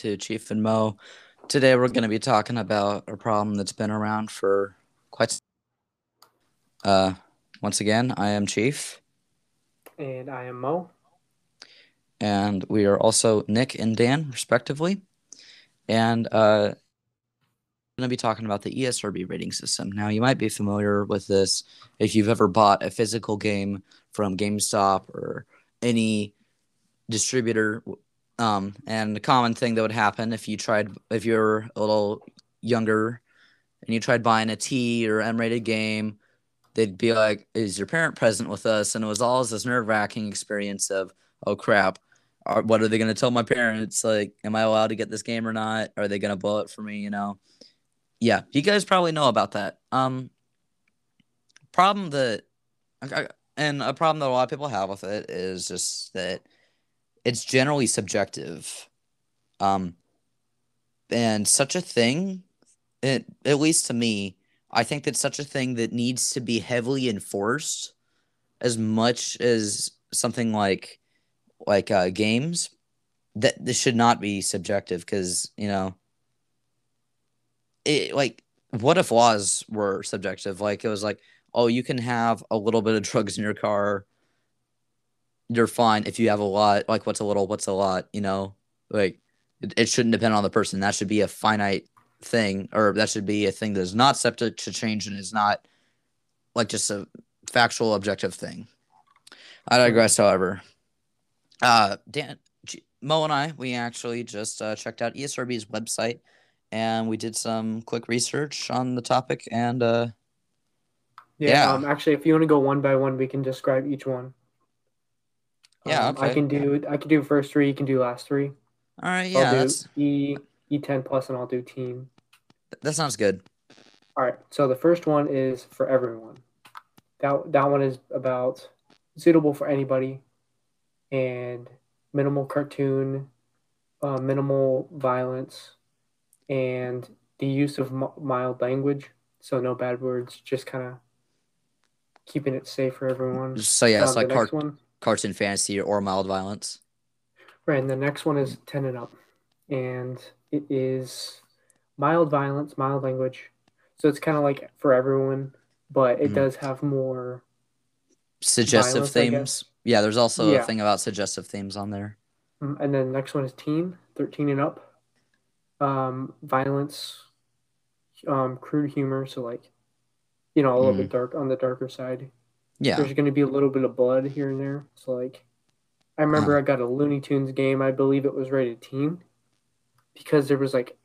to Chief and Mo. Today we're going to be talking about a problem that's been around for quite. Uh, once again, I am Chief, And I am Mo. and we are also Nick and Dan, respectively. And uh, going to be talking about the ESRB rating system. Now, you might be familiar with this if you've ever bought a physical game from GameStop or any distributor. Um, and the common thing that would happen if you tried, if you're a little younger and you tried buying a T or M rated game, they'd be like, Is your parent present with us? And it was always this nerve wracking experience of, Oh crap, are, what are they going to tell my parents? Like, am I allowed to get this game or not? Are they going to blow it for me? You know? Yeah, you guys probably know about that. Um, problem that, and a problem that a lot of people have with it is just that it's generally subjective. Um, and such a thing, it, at least to me, I think that's such a thing that needs to be heavily enforced as much as something like like uh, games that this should not be subjective because you know it like what if laws were subjective like it was like oh you can have a little bit of drugs in your car you're fine if you have a lot like what's a little what's a lot you know like it, it shouldn't depend on the person that should be a finite thing or that should be a thing that is not subject to change and is not like just a factual objective thing i digress however uh dan G- mo and i we actually just uh, checked out esrb's website and we did some quick research on the topic and uh Yeah. Yeah. Um, actually, if you want to go one by one, we can describe each one. Yeah, Um, I can do. I can do first three. You can do last three. all right yeah I'll do that's E E10 plus, and I'll do teen. that sounds good All right. So the first one is for everyone. That that one is about suitable for anybody, and minimal cartoon, uh, minimal violence, and the use of m- mild language. So no bad words. Just kind of keeping it safe for everyone. so yeah it's Um, like the car- one. Cartoon fantasy or mild violence Right, and the next one is 10 and up. And it is mild violence, mild language. So it's kind of like for everyone, but it Mhm. does have more. suggestive Violence, themes yeah there's also Yeah. a thing about suggestive themes on there Mm, And then the next one is teen, 13 and up. Um, violence, um, crude humor. So, like, you know, a little bit dark on the darker side. Yeah There's going to be a little bit of blood here and there. So, like, I remember I got a Looney Tunes game. I believe it was rated teen because there was like,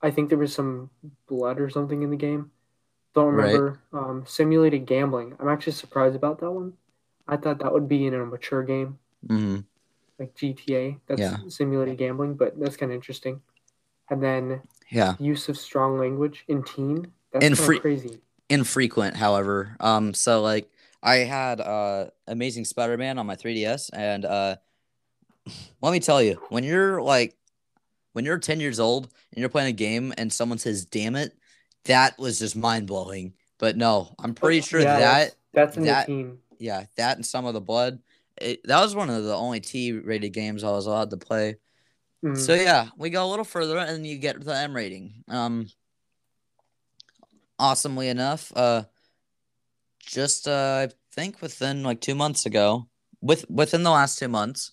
I think there was some blood or something in the game. Don't Right. remember. Um, simulated gambling. I'm actually surprised about that one. I thought that would be in a mature game hmm like GTA. That's Yeah. simulated gambling, but that's kind of interesting. And then yeah use of strong language in teen. That's In kind free- of crazy. infrequent however um so like i had uh amazing spider-man on my 3ds and uh let me tell you when you're like when you're 10 years old and you're playing a game and someone says damn it that was just mind-blowing but no i'm pretty sure Yeah, that that's, that's in that- the teen. yeah that and some of the blood it, that was one of the only t-rated games i was allowed to play Mm. So yeah, we go a little further and you get the M rating. Um awesomely enough, uh just uh I think within like 2 months ago, with within the last 2 months,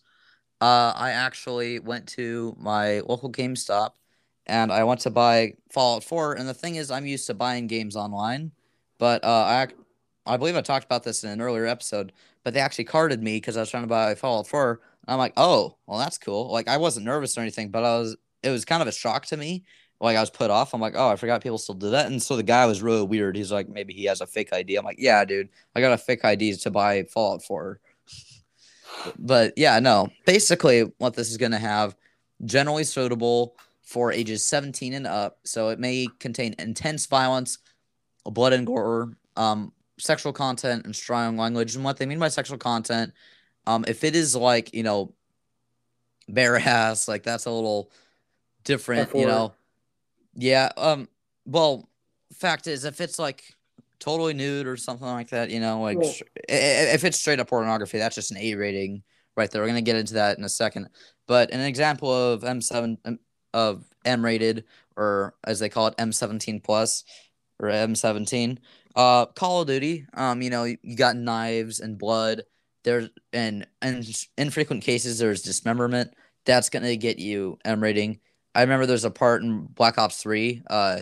uh I actually went to my local GameStop and I went to buy Fallout 4 and the thing is I'm used to buying games online, but uh I I believe I talked about this in an earlier episode, but they actually carded me cuz I was trying to buy Fallout 4 I'm like, oh, well, that's cool. Like, I wasn't nervous or anything, but I was. It was kind of a shock to me. Like, I was put off. I'm like, oh, I forgot people still do that. And so the guy was really weird. He's like, maybe he has a fake ID. I'm like, yeah, dude, I got a fake ID to buy Fallout 4. but yeah, no. Basically, what this is gonna have, generally suitable for ages 17 and up. So it may contain intense violence, blood and gore, um, sexual content, and strong language. And what they mean by sexual content um, if it is like you know, bare ass, like that's a little different, you F4. know. Yeah. Um. Well, fact is, if it's like totally nude or something like that, you know, like Well- str- i- i- if it's straight up pornography, that's just an A rating right there. We're gonna get into that in a second. But an example of M seven, of M rated or as they call it M17 plus or M17. Uh, Call of Duty. Um, you know, you got knives and blood. There's and and infrequent cases there's dismemberment. That's gonna get you M rating. I remember there's a part in Black Ops Three. Uh,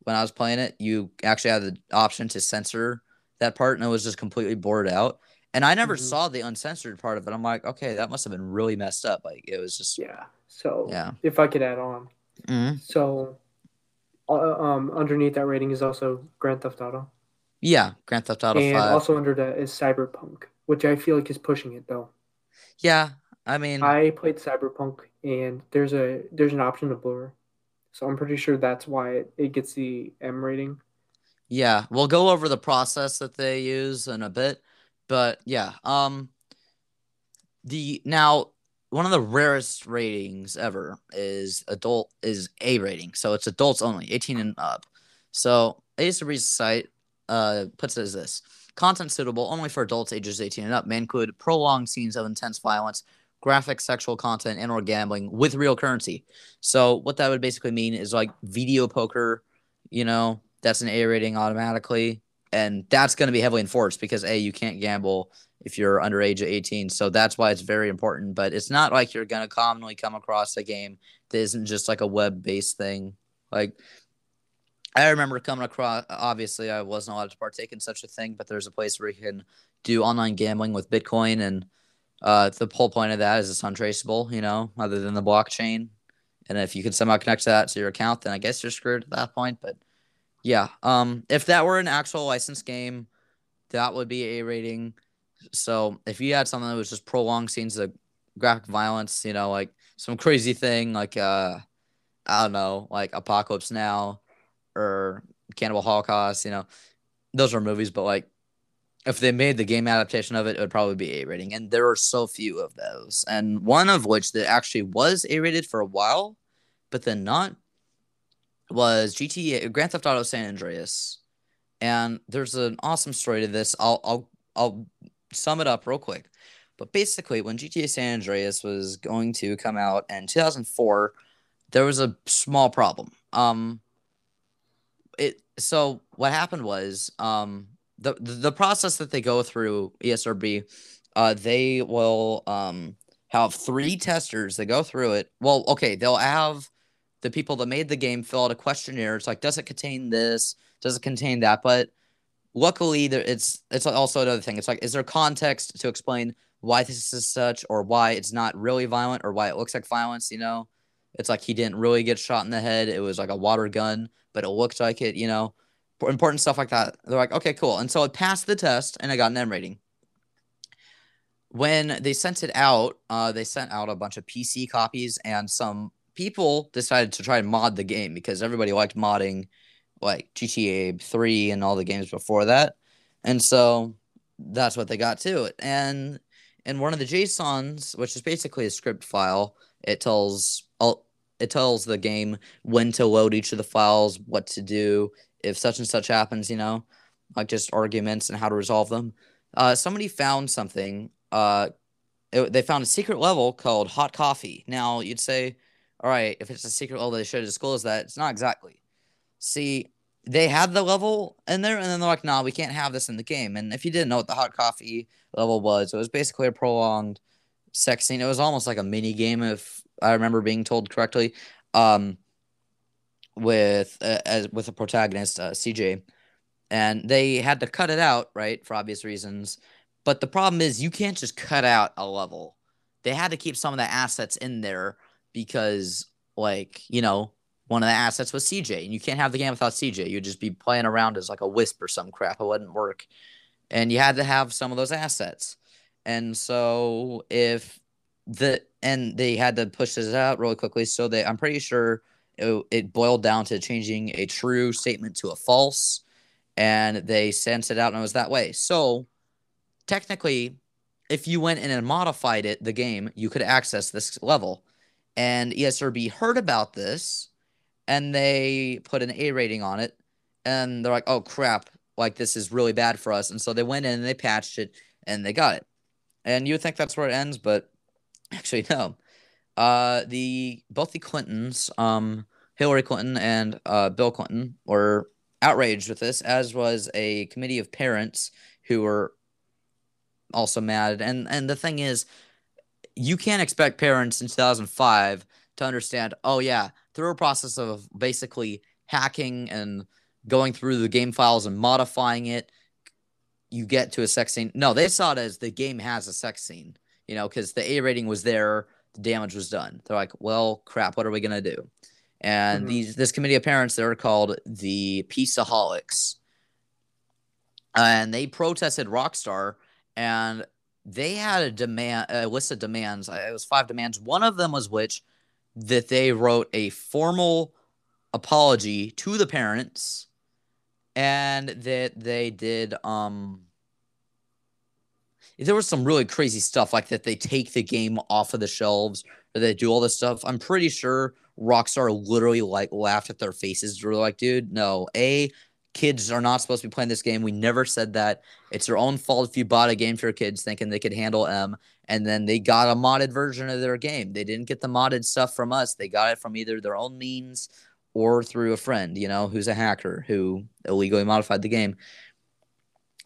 when I was playing it, you actually had the option to censor that part, and it was just completely blurred out. And I never mm-hmm. saw the uncensored part of it. I'm like, okay, that must have been really messed up. Like it was just yeah. So yeah, if I could add on, mm-hmm. so uh, um, underneath that rating is also Grand Theft Auto. Yeah, Grand Theft Auto and 5. also under that is Cyberpunk, which I feel like is pushing it though. Yeah, I mean, I played Cyberpunk, and there's a there's an option to blur, so I'm pretty sure that's why it, it gets the M rating. Yeah, we'll go over the process that they use in a bit, but yeah, um, the now one of the rarest ratings ever is adult is A rating, so it's adults only, 18 and up. So ESRB's site uh, puts it as this content suitable only for adults ages 18 and up may include prolonged scenes of intense violence graphic sexual content and or gambling with real currency so what that would basically mean is like video poker you know that's an a rating automatically and that's going to be heavily enforced because a you can't gamble if you're under age of 18 so that's why it's very important but it's not like you're going to commonly come across a game that isn't just like a web based thing like I remember coming across. Obviously, I wasn't allowed to partake in such a thing, but there's a place where you can do online gambling with Bitcoin, and uh, the whole point of that is it's untraceable. You know, other than the blockchain, and if you can somehow connect that to your account, then I guess you're screwed at that point. But yeah, um, if that were an actual licensed game, that would be a rating. So if you had something that was just prolonged scenes of graphic violence, you know, like some crazy thing, like uh, I don't know, like Apocalypse Now or Cannibal Holocaust, you know, those are movies, but like if they made the game adaptation of it, it would probably be A rating. And there are so few of those. And one of which that actually was A rated for a while, but then not, was GTA Grand Theft Auto San Andreas. And there's an awesome story to this. I'll I'll I'll sum it up real quick. But basically, when GTA San Andreas was going to come out in 2004, there was a small problem. Um, it so what happened was um the the process that they go through ESRB, uh, they will um have three testers that go through it. Well, okay, they'll have the people that made the game fill out a questionnaire. It's like, does it contain this? Does it contain that? But luckily, there it's it's also another thing. It's like, is there context to explain why this is such, or why it's not really violent, or why it looks like violence? You know, it's like he didn't really get shot in the head. It was like a water gun, but it looked like it, you know, important stuff like that. They're like, okay, cool. And so it passed the test and I got an M rating. When they sent it out, uh, they sent out a bunch of PC copies and some people decided to try and mod the game because everybody liked modding like GTA 3 and all the games before that. And so that's what they got to it. And in one of the JSONs, which is basically a script file, it tells all it tells the game when to load each of the files, what to do if such and such happens, you know, like just arguments and how to resolve them. Uh, somebody found something. Uh, it, they found a secret level called hot coffee. Now you'd say, all right, if it's a secret level, they should disclose that. It's not exactly. See, they had the level in there, and then they're like, nah, we can't have this in the game. And if you didn't know what the hot coffee level was, it was basically a prolonged sex scene. It was almost like a mini game, if I remember being told correctly. Um, with uh, as with a protagonist, uh, CJ, and they had to cut it out, right, for obvious reasons. But the problem is, you can't just cut out a level. They had to keep some of the assets in there because, like, you know, one of the assets was CJ, and you can't have the game without CJ. You'd just be playing around as like a wisp or some crap. It wouldn't work, and you had to have some of those assets. And so if the and they had to push this out really quickly, so they I'm pretty sure it, it boiled down to changing a true statement to a false, and they sent it out and it was that way. So technically, if you went in and modified it, the game, you could access this level. And ESRB heard about this and they put an A rating on it. And they're like, oh crap, like this is really bad for us. And so they went in and they patched it and they got it. And you would think that's where it ends, but actually, no. Uh, the both the Clintons, um, Hillary Clinton and uh, Bill Clinton, were outraged with this, as was a committee of parents who were also mad. And and the thing is, you can't expect parents in 2005 to understand. Oh yeah, through a process of basically hacking and going through the game files and modifying it, you get to a sex scene. No, they saw it as the game has a sex scene. You know, because the A rating was there, the damage was done. They're like, well, crap, what are we gonna do? And mm-hmm. these this committee of parents, they're called the Peaceoholics, and they protested Rockstar, and they had a demand, a list of demands. It was five demands. One of them was which that they wrote a formal apology to the parents, and that they did um there was some really crazy stuff like that they take the game off of the shelves or they do all this stuff. I'm pretty sure Rockstar literally like laughed at their faces. They're like, dude, no. A kids are not supposed to be playing this game. We never said that. It's their own fault if you bought a game for your kids thinking they could handle M and then they got a modded version of their game. They didn't get the modded stuff from us. They got it from either their own means or through a friend, you know, who's a hacker who illegally modified the game.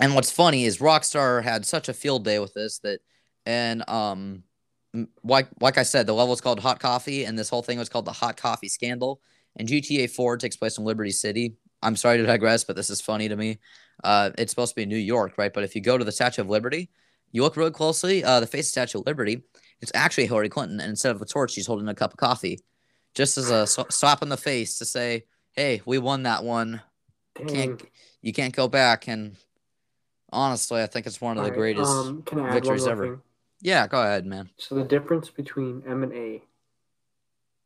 And what's funny is Rockstar had such a field day with this that and um like like I said, the level is called Hot Coffee, and this whole thing was called the Hot Coffee Scandal. And GTA 4 takes place in Liberty City. I'm sorry to digress, but this is funny to me. Uh, it's supposed to be New York, right? But if you go to the Statue of Liberty, you look really closely. Uh, the face of Statue of Liberty, it's actually Hillary Clinton, and instead of a torch, she's holding a cup of coffee, just as a slap in the face to say, "Hey, we won that one. Can't you can't go back." And honestly, I think it's one of the right, greatest um, victories ever. Thing? Yeah, go ahead, man. So the difference between M and A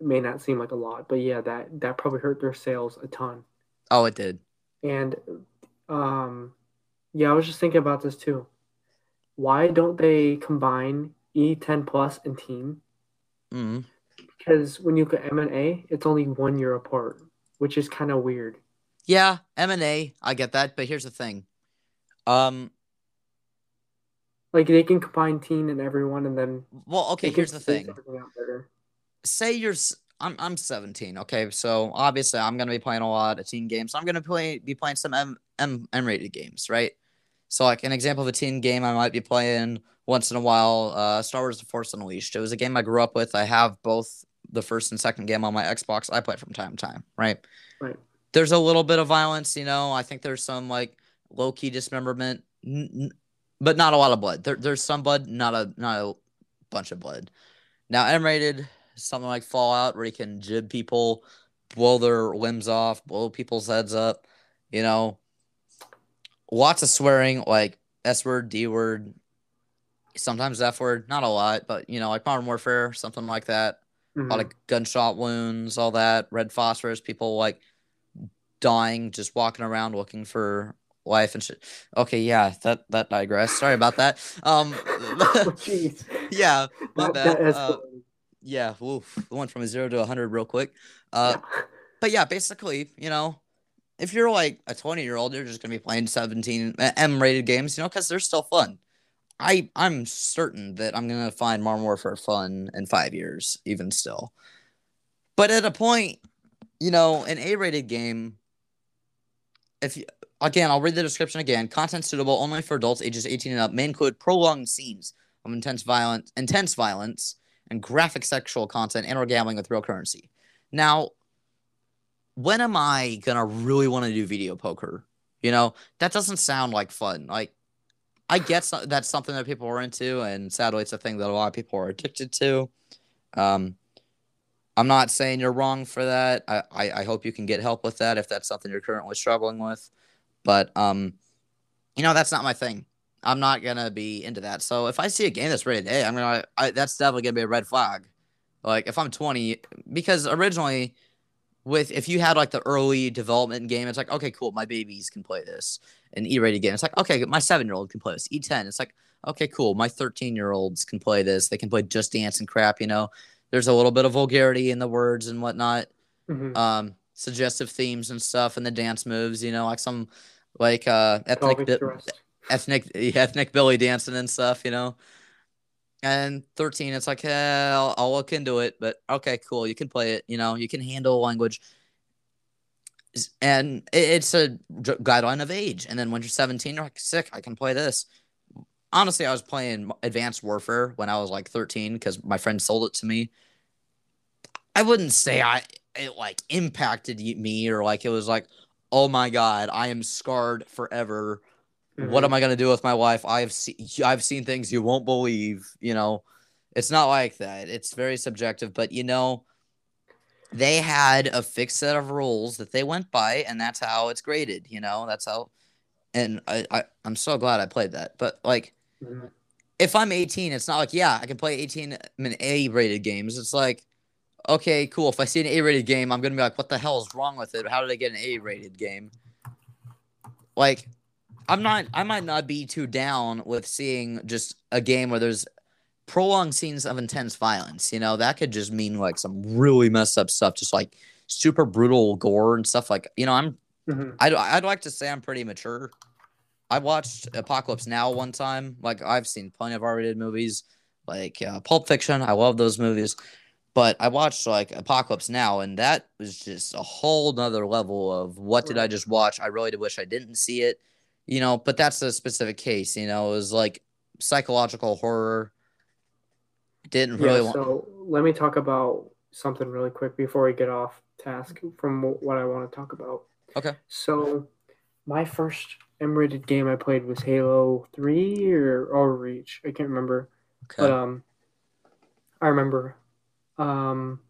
may not seem like a lot, but yeah, that that probably hurt their sales a ton. Oh, it did. And um yeah, I was just thinking about this too. Why don't they combine E10 Plus and Teen? Mm-hmm. Because when you look at M and A, it's only one year apart, which is kind of weird. Yeah, M and A, I get that, but here's the thing. Um, like they can combine teen and everyone, and then. Well, okay. Here's the thing. Say you're. I'm I'm 17. Okay, so obviously I'm gonna be playing a lot of teen games. So I'm gonna play be playing some M M M rated games, right? So like an example of a teen game I might be playing once in a while, uh, Star Wars: The Force Unleashed. It was a game I grew up with. I have both the first and second game on my Xbox. I play from time to time, right? Right. There's a little bit of violence, you know. I think there's some like low key dismemberment. N- but not a lot of blood. There, there's some blood, not a not a bunch of blood. Now M rated something like Fallout where you can gib people, blow their limbs off, blow people's heads up, you know. Lots of swearing, like S word, D word, sometimes F word, not a lot, but you know, like modern warfare, something like that. Mm-hmm. A lot of gunshot wounds, all that, red phosphorus, people like dying, just walking around looking for life and shit. Okay, yeah, that that digress. Sorry about that. Um, oh, yeah, my that, bad. Uh, yeah, oof, went from a zero to a hundred real quick. Uh, yeah. but yeah, basically, you know, if you're like a 20 year old, you're just gonna be playing 17 M rated games, you know, because they're still fun. I I'm certain that I'm gonna find Modern Warfare fun in five years, even still. But at a point, you know, an A rated game, if you Again, I'll read the description again. Content suitable only for adults ages 18 and up may include prolonged scenes of intense violence, intense violence, and graphic sexual content and or gambling with real currency. Now, when am I gonna really want to do video poker? You know, that doesn't sound like fun. Like, I get that's something that people are into, and sadly, it's a thing that a lot of people are addicted to. Um, I'm not saying you're wrong for that. I, I, I hope you can get help with that if that's something you're currently struggling with. But um, you know, that's not my thing. I'm not gonna be into that. So if I see a game that's rated A, I'm gonna I, that's definitely gonna be a red flag. Like if I'm 20, because originally with if you had like the early development game, it's like okay, cool, my babies can play this. An E-rated game, it's like okay, my seven year old can play this. E10, it's like okay, cool, my 13 year olds can play this. They can play Just Dance and crap. You know, there's a little bit of vulgarity in the words and whatnot. Mm-hmm. Um, suggestive themes and stuff and the dance moves. You know, like some like uh ethnic bi- ethnic ethnic Billy dancing and stuff, you know. And 13, it's like, eh, I'll, I'll look into it, but okay, cool. You can play it. You know, you can handle language. And it's a guideline of age. And then when you're 17, you're like, sick, I can play this. Honestly, I was playing Advanced Warfare when I was like 13 because my friend sold it to me. I wouldn't say I it like impacted me or like it was like, oh my god, I am scarred forever Mm-hmm. What am I gonna do with my life? I've seen I've seen things you won't believe. You know, it's not like that. It's very subjective, but you know, they had a fixed set of rules that they went by, and that's how it's graded. You know, that's how. And I, I I'm so glad I played that. But like, mm-hmm. if I'm 18, it's not like yeah, I can play 18 I mean, A-rated games. It's like. Okay, cool. If I see an A-rated game, I'm gonna be like, "What the hell is wrong with it? How did I get an A-rated game?" Like, I'm not. I might not be too down with seeing just a game where there's prolonged scenes of intense violence. You know, that could just mean like some really messed up stuff, just like super brutal gore and stuff. Like, you know, I'm. Mm-hmm. I'd, I'd like to say I'm pretty mature. I watched Apocalypse Now one time. Like, I've seen plenty of R-rated movies, like uh, Pulp Fiction. I love those movies. But I watched like Apocalypse Now, and that was just a whole nother level of what did I just watch? I really wish I didn't see it you know, but that's a specific case, you know, it was like psychological horror. Didn't really yeah, so want... let me talk about something really quick before we get off task from what I want to talk about. Okay. So my first M-rated game I played was Halo 3 or, or Reach. I can't remember. Okay. But um I remember um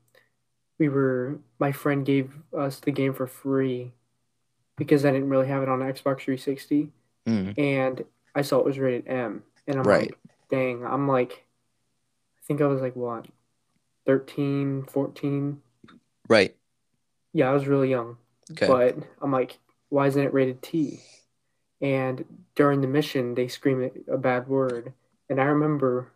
we were my friend gave us the game for free because I didn't really have it on Xbox 360, mm. and I saw it was rated M, and I'm right. like, dang, I'm like, I think I was like what, 13, 14. Right. Yeah, I was really young. Okay. But I'm like, why isn't it rated T? And during the mission, they scream a bad word, and I remember,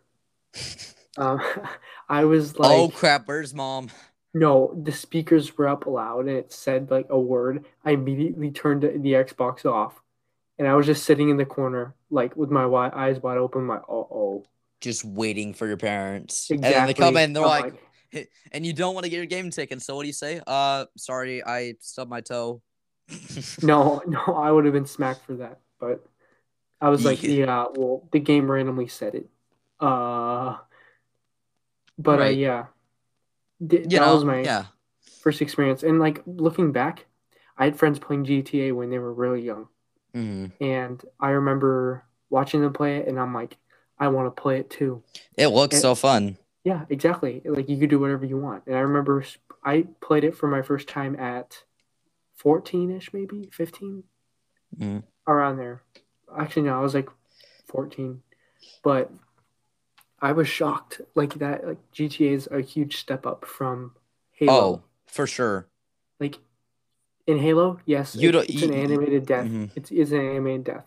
um, I was like, "Oh crap, where's mom?" No, the speakers were up loud and it said like a word. I immediately turned the Xbox off, and I was just sitting in the corner, like with my eyes wide open. My oh oh. Just waiting for your parents, exactly. and then they come in. They're like, like, and you don't want to get your game taken. So what do you say? Uh, sorry, I stubbed my toe. no, no, I would have been smacked for that. But I was like, yeah, well, the game randomly said it. Uh, but uh, right. uh, yeah Th- that know, was my yeah. first experience. And like looking back, I had friends playing GTA when they were really young. Mm-hmm. And I remember watching them play it, and I'm like, I want to play it too. It looks and, so fun. Yeah, exactly. Like you could do whatever you want. And I remember I played it for my first time at 14 ish, maybe 15, mm-hmm. around there. Actually, no, I was like 14. But I was shocked. Like that, like GTA is a huge step up from Halo. Oh, for sure. Like in Halo, yes, you it's, it's an animated death. Mm-hmm. It's, it's an animated death.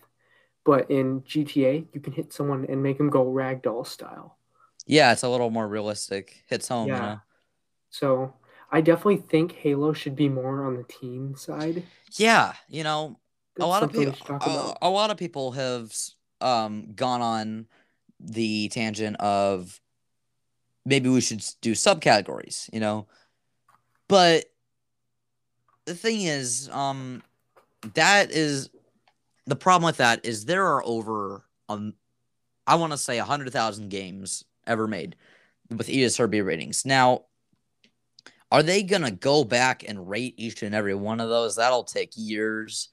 But in GTA, you can hit someone and make them go ragdoll style. Yeah, it's a little more realistic. Hits home, yeah. You know? So I definitely think Halo should be more on the teen side. Yeah, you know, That's a lot of people, a, a, lot of people have um gone on the tangent of maybe we should do subcategories, you know. But the thing is, um, that is the problem with that is there are over um, I want to say a hundred thousand games ever made with ESRB ratings. Now, are they gonna go back and rate each and every one of those? That'll take years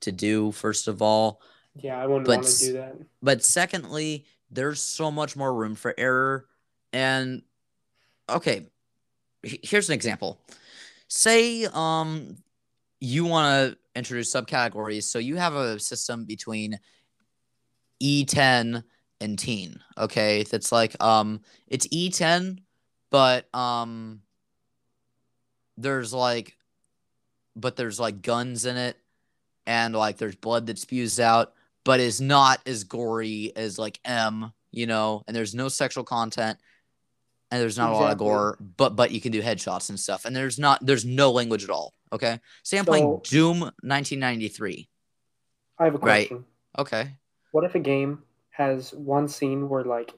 to do. First of all, yeah, I wouldn't want to do that. But secondly, there's so much more room for error. And okay, here's an example. Say um you want to introduce subcategories, so you have a system between E10 and teen, okay? That's like um it's E10, but um there's like but there's like guns in it and like there's blood that spews out but is not as gory as like M, you know, and there's no sexual content and there's not exactly. a lot of gore, but but you can do headshots and stuff. And there's not there's no language at all. Okay. Say I'm so, playing Doom 1993. I have a question. Right. Okay. What if a game has one scene where like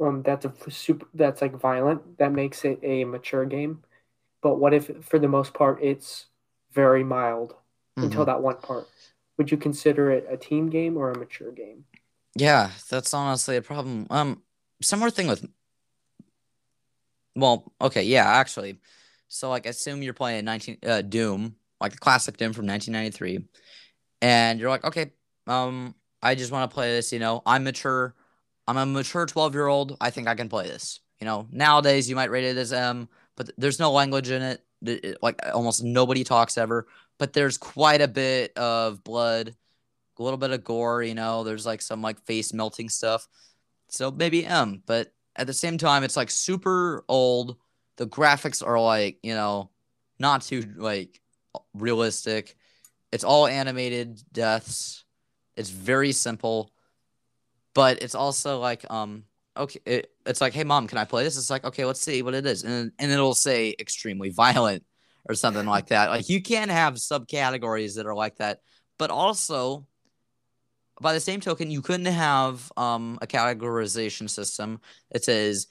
um that's a super that's like violent that makes it a mature game but what if for the most part it's very mild until Mhm. that one part would you consider it a teen game or a mature game Yeah, that's honestly a problem. Um, similar thing with. Well, okay, yeah, actually. So, like, assume you're playing 19 uh, Doom, like the classic Doom from 1993, and you're like, okay, um, I just want to play this. You know, I'm mature. I'm a mature 12 year old. I think I can play this. You know, nowadays you might rate it as M, but there's no language in it. It- Like, almost nobody talks ever. But there's quite a bit of blood, a little bit of gore. You know, there's like some like face melting stuff. So maybe M, but at the same time, it's like super old. The graphics are like, you know, not too like realistic. It's all animated deaths. It's very simple, but it's also like, um, okay, it, it's like, hey, mom, can I play this? It's like, okay, let's see what it is, and and it'll say extremely violent or something like that. Like you can have subcategories that are like that, but also by the same token, you couldn't have um, a categorization system that says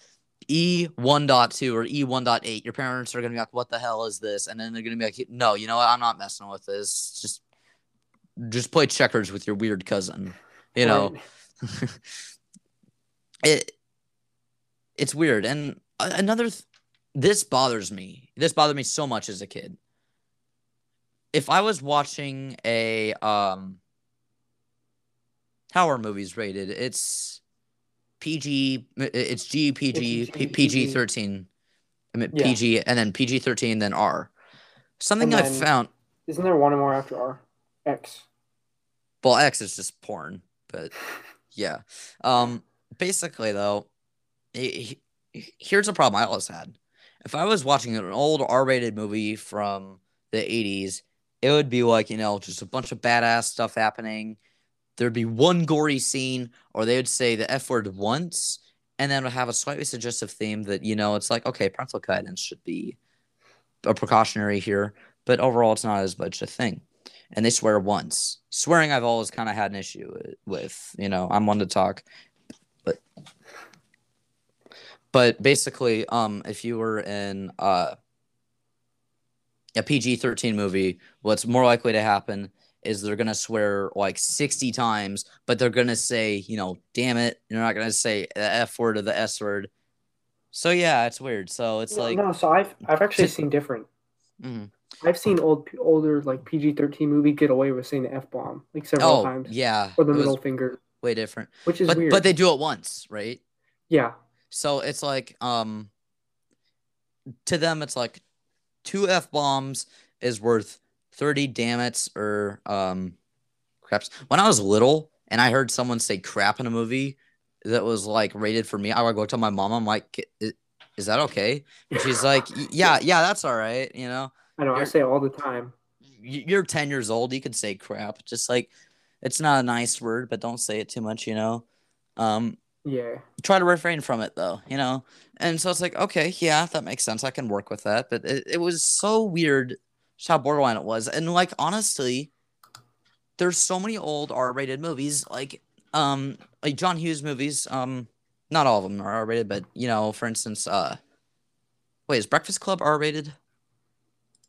E1.2 or E1.8. Your parents are going to be like, what the hell is this? And then they're going to be like, no, you know what? I'm not messing with this. Just just play checkers with your weird cousin. You know, it it's weird. And another th- this bothers me. This bothered me so much as a kid. If I was watching a um how are movies rated? It's PG it's G PG PG 13. I mean Yeah. PG and then PG 13 then R. Something And I found isn't there one more after r x well X is just porn, but yeah. Um basically though he- he- here's a problem I always had. If I was watching an old R-rated movie from the 80s, it would be like, you know, just a bunch of badass stuff happening. There'd be one gory scene, or they would say the F word once, and then would have a slightly suggestive theme that, you know, it's like, okay, parental guidance should be a precautionary here, but overall, it's not as much a thing. And they swear once. Swearing, I've always kind of had an issue with. You know, I'm one to talk, but but basically, um, if you were in uh, a PG 13 movie, what's more likely to happen is they're going to swear like 60 times, but they're going to say, you know, damn it. You're not going to say the F word or the S word. So, yeah, it's weird. So, it's no, like, no so i've i've actually seen different mhm. i've seen old older like pg-13 movie get away with saying the f-bomb like several oh, times yeah. or the middle finger way different. which is But, weird but they do it once, right? yeah So, it's like, um, to them, it's like two F bombs is worth 30 damn it's or um craps. When I was little and I heard someone say crap in a movie that was like rated for me, I would go tell my mom, I'm like, is, that okay? And she's like, yeah, yeah, that's all right. You know, i know i say all the time you're 10 years old. You can say crap. Just like, it's not a nice word, but don't say it too much, you know? Um, yeah try to refrain from it though, you know? And so it's like, okay, yeah, that makes sense. I can work with that. But it, it was so weird just how borderline it was. And like honestly, there's so many old R-rated movies, like um like John Hughes movies. Um not all of them are R-rated, but you know, for instance, uh wait, is Breakfast Club R-rated?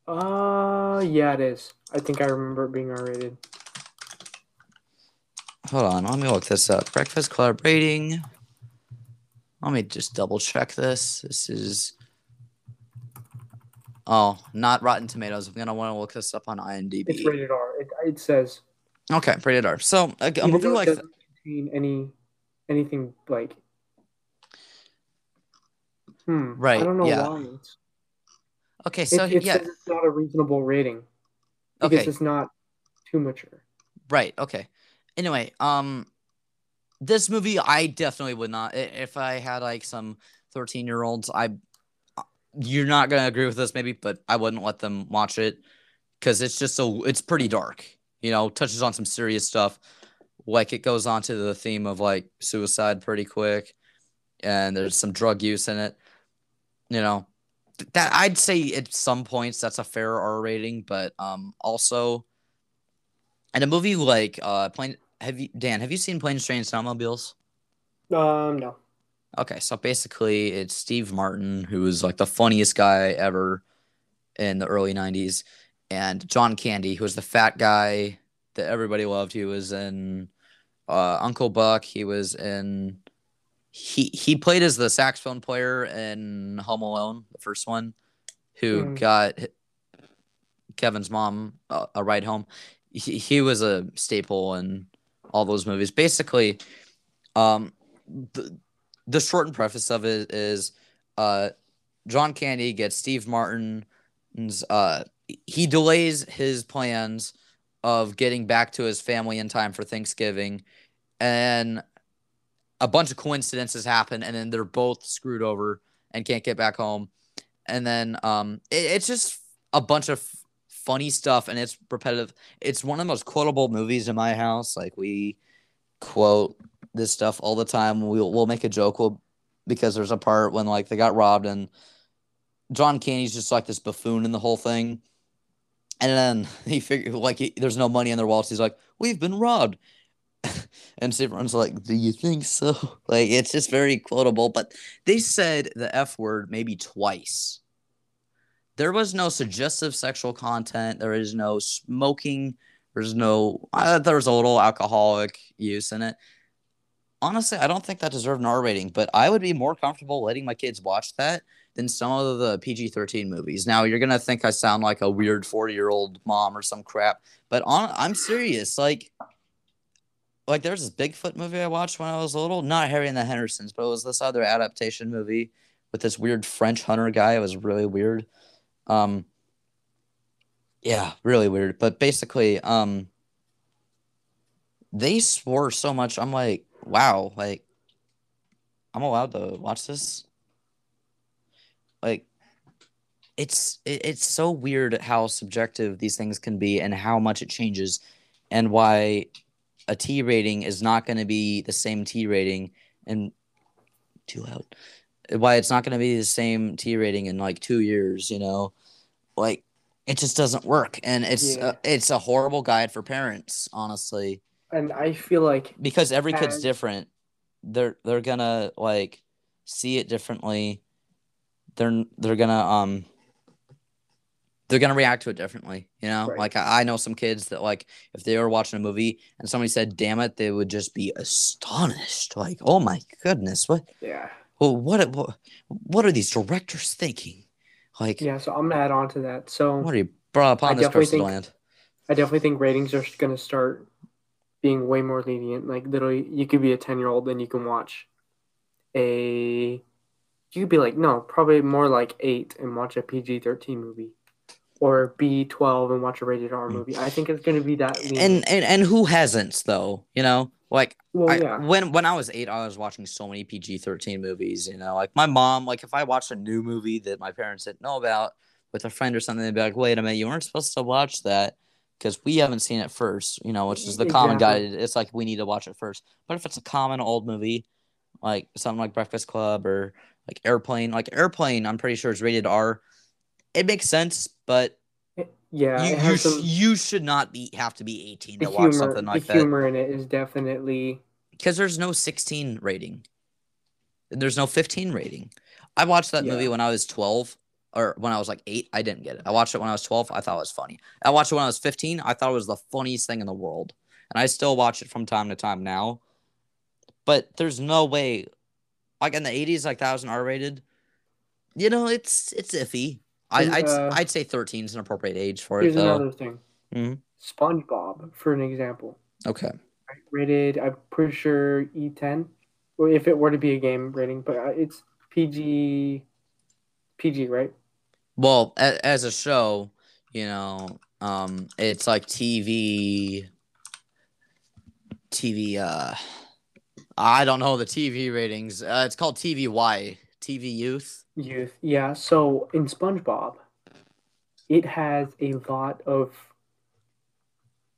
uh yeah it is i think i remember it being r-rated Hold on, let me look this up. Breakfast Club rating. Let me just double check this. This is Oh, not Rotten Tomatoes. I'm gonna want to look this up on IMDb. it's rated r it, it says Okay, rated R. So a, a movie it like doesn't contain any anything like hmm Right, i don't know yeah. why it's, okay, it, so it yeah, says it's not a reasonable rating because okay, it's not too mature right, okay. Anyway, um, this movie I definitely would not. If I had like some 13 year olds, I, you're not gonna agree with this maybe, but I wouldn't let them watch it because it's just so it's pretty dark. You know, touches on some serious stuff. Like it goes on to the theme of like suicide pretty quick, and there's some drug use in it. You know, that I'd say at some points that's a fair R rating, but um also, and a movie like uh Plane. Have you Dan? Have you seen Planes, Trains, and Automobiles? um no Okay, so basically, it's Steve Martin, who was like the funniest guy ever in the early '90s, and John Candy, who was the fat guy that everybody loved. He was in uh, Uncle Buck. He was in. He he played as the saxophone player in Home Alone, the first one, who Mm. got Kevin's mom a, a ride home. He, he was a staple in all those movies. Basically, um, the, the shortened preface of it is, uh, John Candy gets Steve Martin's. Uh, he delays his plans of getting back to his family in time for Thanksgiving, and a bunch of coincidences happen, and then they're both screwed over and can't get back home. And then um, it, it's just a bunch of funny stuff, and it's repetitive. It's one of the most quotable movies in my house. Like we quote this stuff all the time. We'll we'll make a joke. We'll because there's a part when like they got robbed and John Candy's just like this buffoon in the whole thing. And then he figured like he, there's no money in their wallets. He's like, "We've been robbed," and everyone's like, "Do you think so?" Like it's just very quotable. But they said the f word maybe twice. There was no suggestive sexual content. There is no smoking. There's no. Uh, there was a little alcoholic use in it. Honestly, I don't think that deserved an R rating, but I would be more comfortable letting my kids watch that than some of the PG 13 movies. Now, you're going to think I sound like a weird 40 year old mom or some crap, but on, I'm serious. Like, like there's this Bigfoot movie I watched when I was little, not Harry and the Hendersons, but it was this other adaptation movie with this weird French hunter guy. It was really weird. Um, yeah, really weird. But basically, um, they swore so much. I'm like, wow, like, I'm allowed to watch this. Like, it's it, it's so weird how subjective these things can be and how much it changes, and why a T rating is not going to be the same T rating and too loud. Why it's not going to be the same T rating in like two years, you know, like it just doesn't work, and it's Yeah. uh, it's a horrible guide for parents, honestly, And I feel like because every kid's different. They're they're gonna like see it differently. They're they're gonna um they're gonna react to it differently, you know. Right. Like I, I know some kids that like if they were watching a movie and somebody said "damn it," they would just be astonished, like, "Oh my goodness, what? yeah. Well, what? What, what are these directors thinking? Like, Yeah, so I'm gonna add on to that. So what are you brought upon I this cursed think- land?" I definitely think ratings are gonna start being way more lenient. Like literally, you could be a ten year old and you can watch a. You could be like no, probably more like eight and watch a PG thirteen movie, or B twelve and watch a rated R mm. movie. I think it's gonna be that lenient. And and and who hasn't though? You know, like well, I, yeah, when when I was eight, I was watching so many PG thirteen movies. You know, like my mom, like if I watched a new movie that my parents didn't know about with a friend or something, they'd be like, "Wait a minute, you weren't supposed to watch that because we haven't seen it first. You know, which is the common Exactly. guide. It's like we need to watch it first. But if it's a common old movie, like something like Breakfast Club or like Airplane, like Airplane, I'm pretty sure it's rated R. It makes sense, but yeah, you you, some. you should not be have to be 18 The to watch humor, something like the that. The humor in it is definitely because there's no 16 rating. There's no 15 rating. I watched that movie when i was 12 or when i was like 8 i didn't get it. I watched it when i was 12 i thought it was funny. I watched it when i was 15 i thought it was the funniest thing in the world. And i still watch it from time to time now. But there's no way like in the 80s like that was an r-rated you know it's it's iffy I, I'd, uh, I'd say 13 is an appropriate age for here's it though another thing. Mhm. SpongeBob, for an example. okay rated i'm pretty sure e10 or if it were to be a game rating but uh, it's pg pg right Well, as a show, you know, um, it's like TV, TV. Uh, I don't know the TV ratings. Uh, it's called TVY, TV Youth. Youth yeah so in spongebob it has a lot of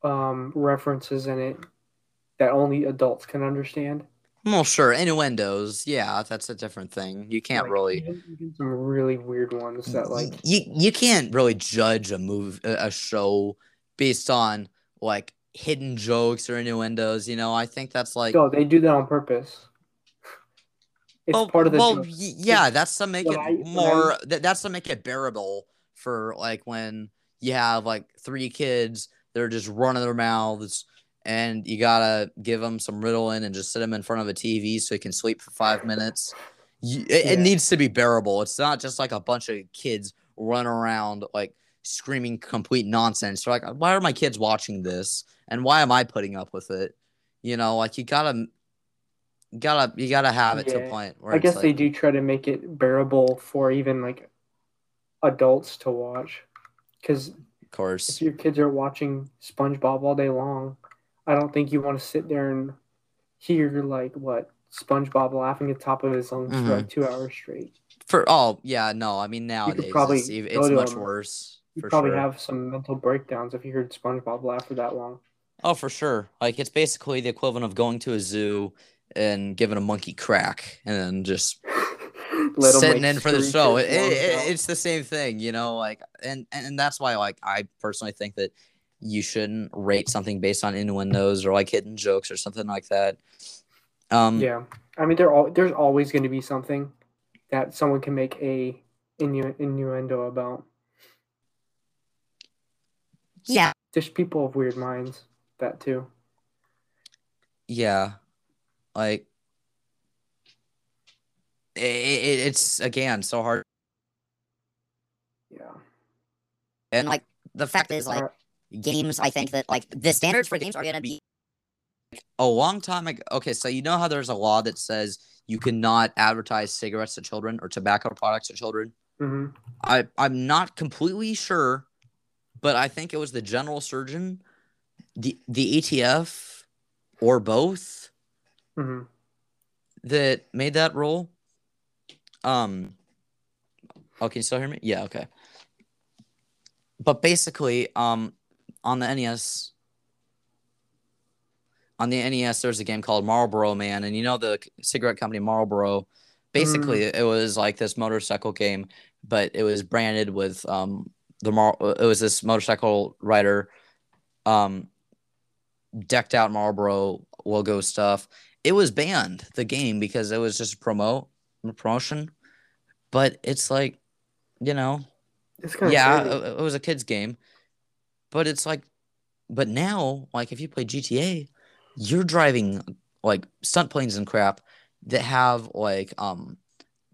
um references in it that only adults can understand Well, sure, innuendos. Yeah, that's a different thing. You can't Like, really. even, some really weird ones that like you you can't really judge a move a a show based on like hidden jokes or innuendos. You know, I think that's like no they do that on purpose It's well, part of the well, joke. yeah, that's to make when it I- more. I- that that's to make it bearable for like when you have like three kids, they're just running their mouths, and you gotta give them some Ritalin and just sit them in front of a TV so they can sleep for five minutes. You, it, it needs to be bearable. It's not just like a bunch of kids running around like screaming complete nonsense. They're like, why are my kids watching this? And why am I putting up with it? You know, like you gotta, gotta, you gotta have it to a point where I guess like, they do try to make it bearable for even like adults to watch. Because of course. if your kids are watching SpongeBob all day long, I don't think you want to sit there and hear like what SpongeBob laughing at the top of his lungs Mhm. for like two hours straight. For oh yeah, no, I mean nowadays probably it's, it's much worse. You probably sure. have some mental breakdowns if you heard SpongeBob laugh for that long. Oh, for sure. Like it's basically the equivalent of going to a zoo and giving a monkey crack and then just Let 'em, sitting in for the show. It, it- lungs it- out. it's the same thing, you know. Like and and that's why like I personally think that you shouldn't rate something based on innuendos or like hidden jokes or something like that. Um, Yeah, I mean, there all there's always going to be something that someone can make a innu- innuendo about. yeah, Just people of weird minds. That too. yeah, like it, it, it's again so hard. Yeah. And like the fact is like games, I think that like the standards for games are gonna be a long time ago. Okay, so you know how there's a law that says you cannot advertise cigarettes to children or tobacco products to children. mhm. I I'm not completely sure, but I think it was the general surgeon, the the ATF, or both Mhm. that made that role. Um. Oh, can you still hear me? Yeah. Okay. But basically, um, on the NES, on the NES, there's a game called Marlboro Man, and you know the cigarette company Marlboro. Basically, it was like this motorcycle game, but it was branded with um the Mar. It was this motorcycle rider, um, decked out Marlboro logo stuff. It was banned the game because it was just promote promotion, but it's like, you know, yeah, it, it was a kids game, but it's like, but now, like if you play GTA, you're driving like stunt planes and crap that have like um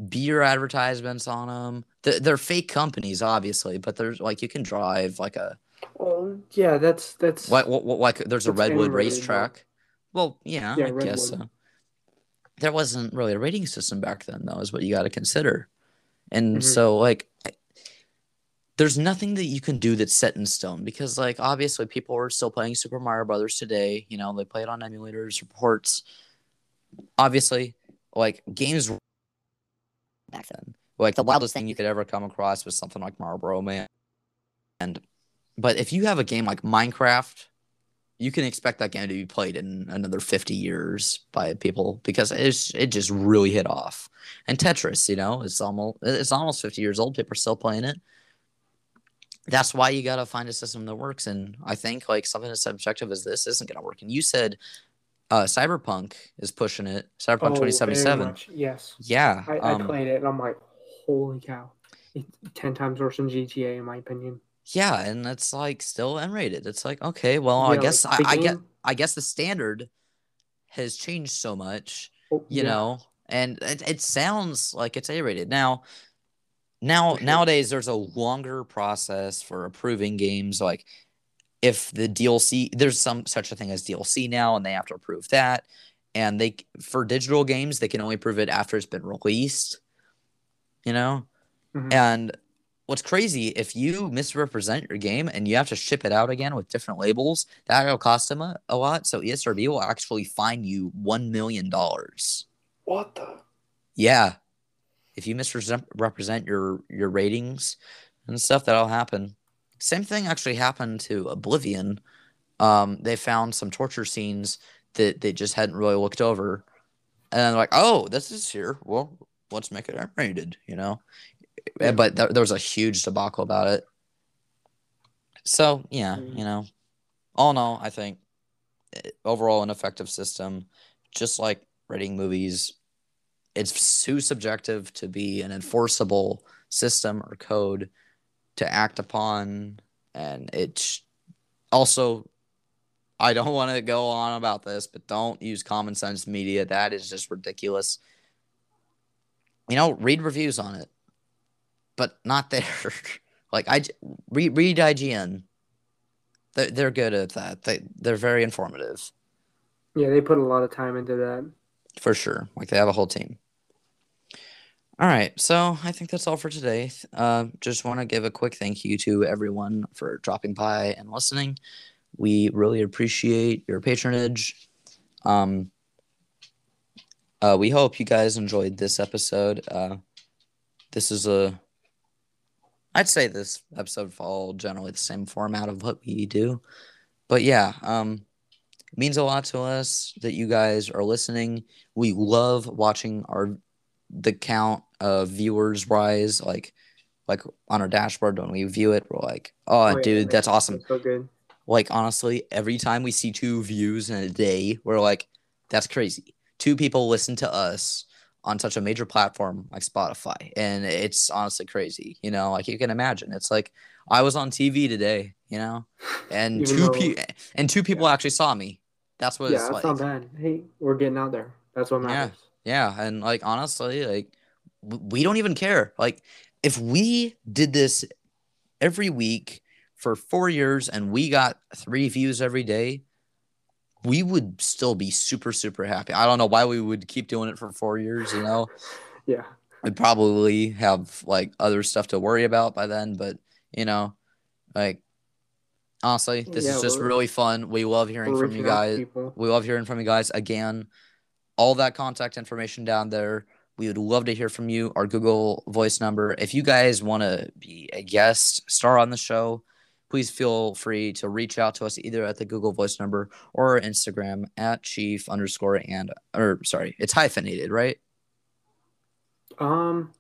beer advertisements on them. They're, they're fake companies, obviously, but there's like you can drive like a Well, yeah, that's that's like what, like there's a Redwood racetrack. Well, yeah, Yeah, I guess so. There wasn't really a rating system back then, though, is what you got to consider. And Mhm. so, like, there's nothing that you can do that's set in stone because, like, obviously, people are still playing Super Mario Brothers today. You know, they play it on emulators, reports. Obviously, like games back then, like the wildest thing you could ever come across was something like Marlboro Man. And, but if you have a game like Minecraft, you can expect that game to be played in another 50 years by people because it's it just really hit off. And Tetris, you know, it's almost it's almost 50 years old. People are still playing it. That's why you gotta find a system that works. And I think like something as subjective as this isn't gonna work. And you said uh Cyberpunk is pushing it. Cyberpunk oh, 2077. Yes, Yeah. I, I um, played it and I'm like, holy cow, it's ten times worse than GTA in my opinion. Yeah, and it's like still M rated. It's like, okay, well, I Yeah, guess I, I get I guess the standard has changed so much oh, you yeah. know and it, it sounds like it's a-rated now now sure. nowadays there's a longer process for approving games like if the dlc there's some such a thing as dlc now and they have to approve that and they for digital games they can only approve it after it's been released you know Mhm. and what's crazy if you misrepresent your game and you have to ship it out again with different labels that'll cost them a, a lot so esrb will actually fine you one million dollars What the? yeah. If you misrepresent your your ratings and stuff, that'll happen. Same thing actually happened to Oblivion. Um, they found some torture scenes that they just hadn't really looked over, and they're like, "Oh, this is here. Well, let's make it rated," you know. Yeah. But there, there was a huge debacle about it. So yeah, Mhm. you know, all in all, I think eh, overall an effective system, just like rating movies it's too subjective to be an enforceable system or code to act upon and it's also I don't want to go on about this, but don't use common sense media. That is just ridiculous. You know, read reviews on it, but not there. like I read read IGN. They're, they're good at that. They they're very informative. Yeah, they put a lot of time into that. For sure. Like they have a whole team. All right, so I think that's all for today. Uh, just want to give a quick thank you to everyone for dropping by and listening. We really appreciate your patronage. Um, uh, we hope you guys enjoyed this episode. Uh, this is a, I'd say this episode followed generally the same format of what we do, but yeah, um, it means a lot to us that you guys are listening. We love watching our the count of viewers rise, like like on our dashboard when we view it, we're like, oh, Oh, dude, that's awesome so good. like honestly every time we see two views in a day we're like that's crazy two people listen to us on such a major platform like spotify and it's honestly crazy you know like you can imagine it's like i was on tv today you know and Even two people and two people actually saw me that's what Yeah, it's that's like not bad. Hey, we're getting out there. That's what Yeah. matters. yeah, yeah. and like honestly, like we don't even care. Like if we did this every week for 4 years and we got 3 views every day, we would still be super super happy. I don't know why we would keep doing it for 4 years, you know. Yeah. We'd probably have like other stuff to worry about by then, but you know, like honestly, this Yeah, is just really fun. We love hearing from you reaching out to guys. people. We love hearing from you guys. Again, all that contact information down there. We would love to hear from you. Our Google Voice number. If you guys want to be a guest star on the show, please feel free to reach out to us either at the Google Voice number or Instagram at chief underscore and or sorry, it's hyphenated, right? Um,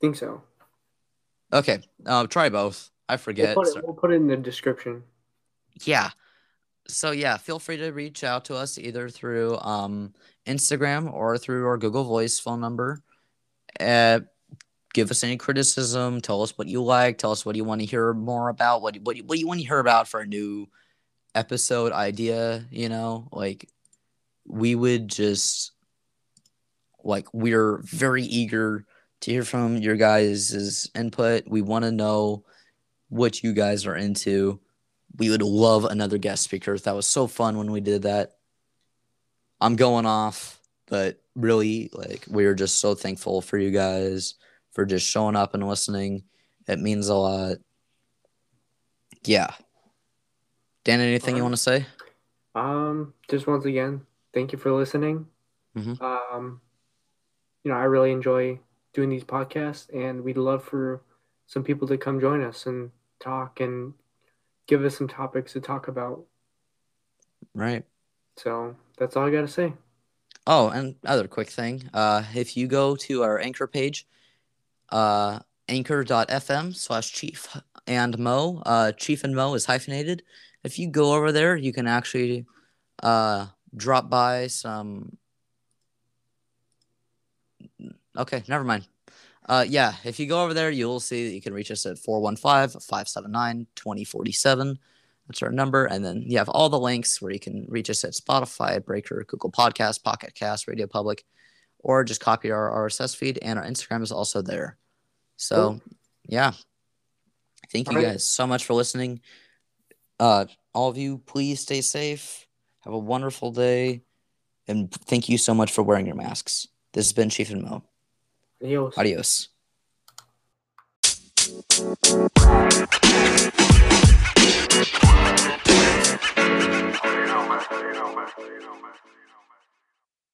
think so. Okay, uh, try both. I We'll forget. put, it, we'll put it in the description. yeah so yeah feel free to reach out to us either through um instagram or through our google voice phone number uh, give us any criticism tell us what you like tell us what you want to hear more about what, what, what you want to hear about for a new episode idea you know like we would just like we're very eager to hear from your guys' input we want to know what you guys are into we would love another guest speaker. That was so fun when we did that. I'm going off, but really, like, we are just so thankful for you guys for just showing up and listening. It means a lot. Yeah. Dan, anything you want to say? Um, just once again, thank you for listening. Mhm. Um, you know, I really enjoy doing these podcasts, and we'd love for some people to come join us and talk and give us some topics to talk about. Right. So that's all I got to say. Oh, and other quick thing. Uh, if you go to our anchor page, uh, anchor.fm slash chief and mo, uh, chief and mo is hyphenated. If you go over there, you can actually uh, drop by some. Okay, never mind. Uh, yeah, if you go over there, you'll see that you can reach us at 415 579 2047. That's our number. And then you have all the links where you can reach us at Spotify, Breaker, Google Podcast, Pocket Cast, Radio Public, or just copy our RSS feed, and our Instagram is also there. So, cool. yeah. Thank you right. guys so much for listening. Uh, all of you, please stay safe. Have a wonderful day. And thank you so much for wearing your masks. This has been Chief and Mo. Adios. Adios.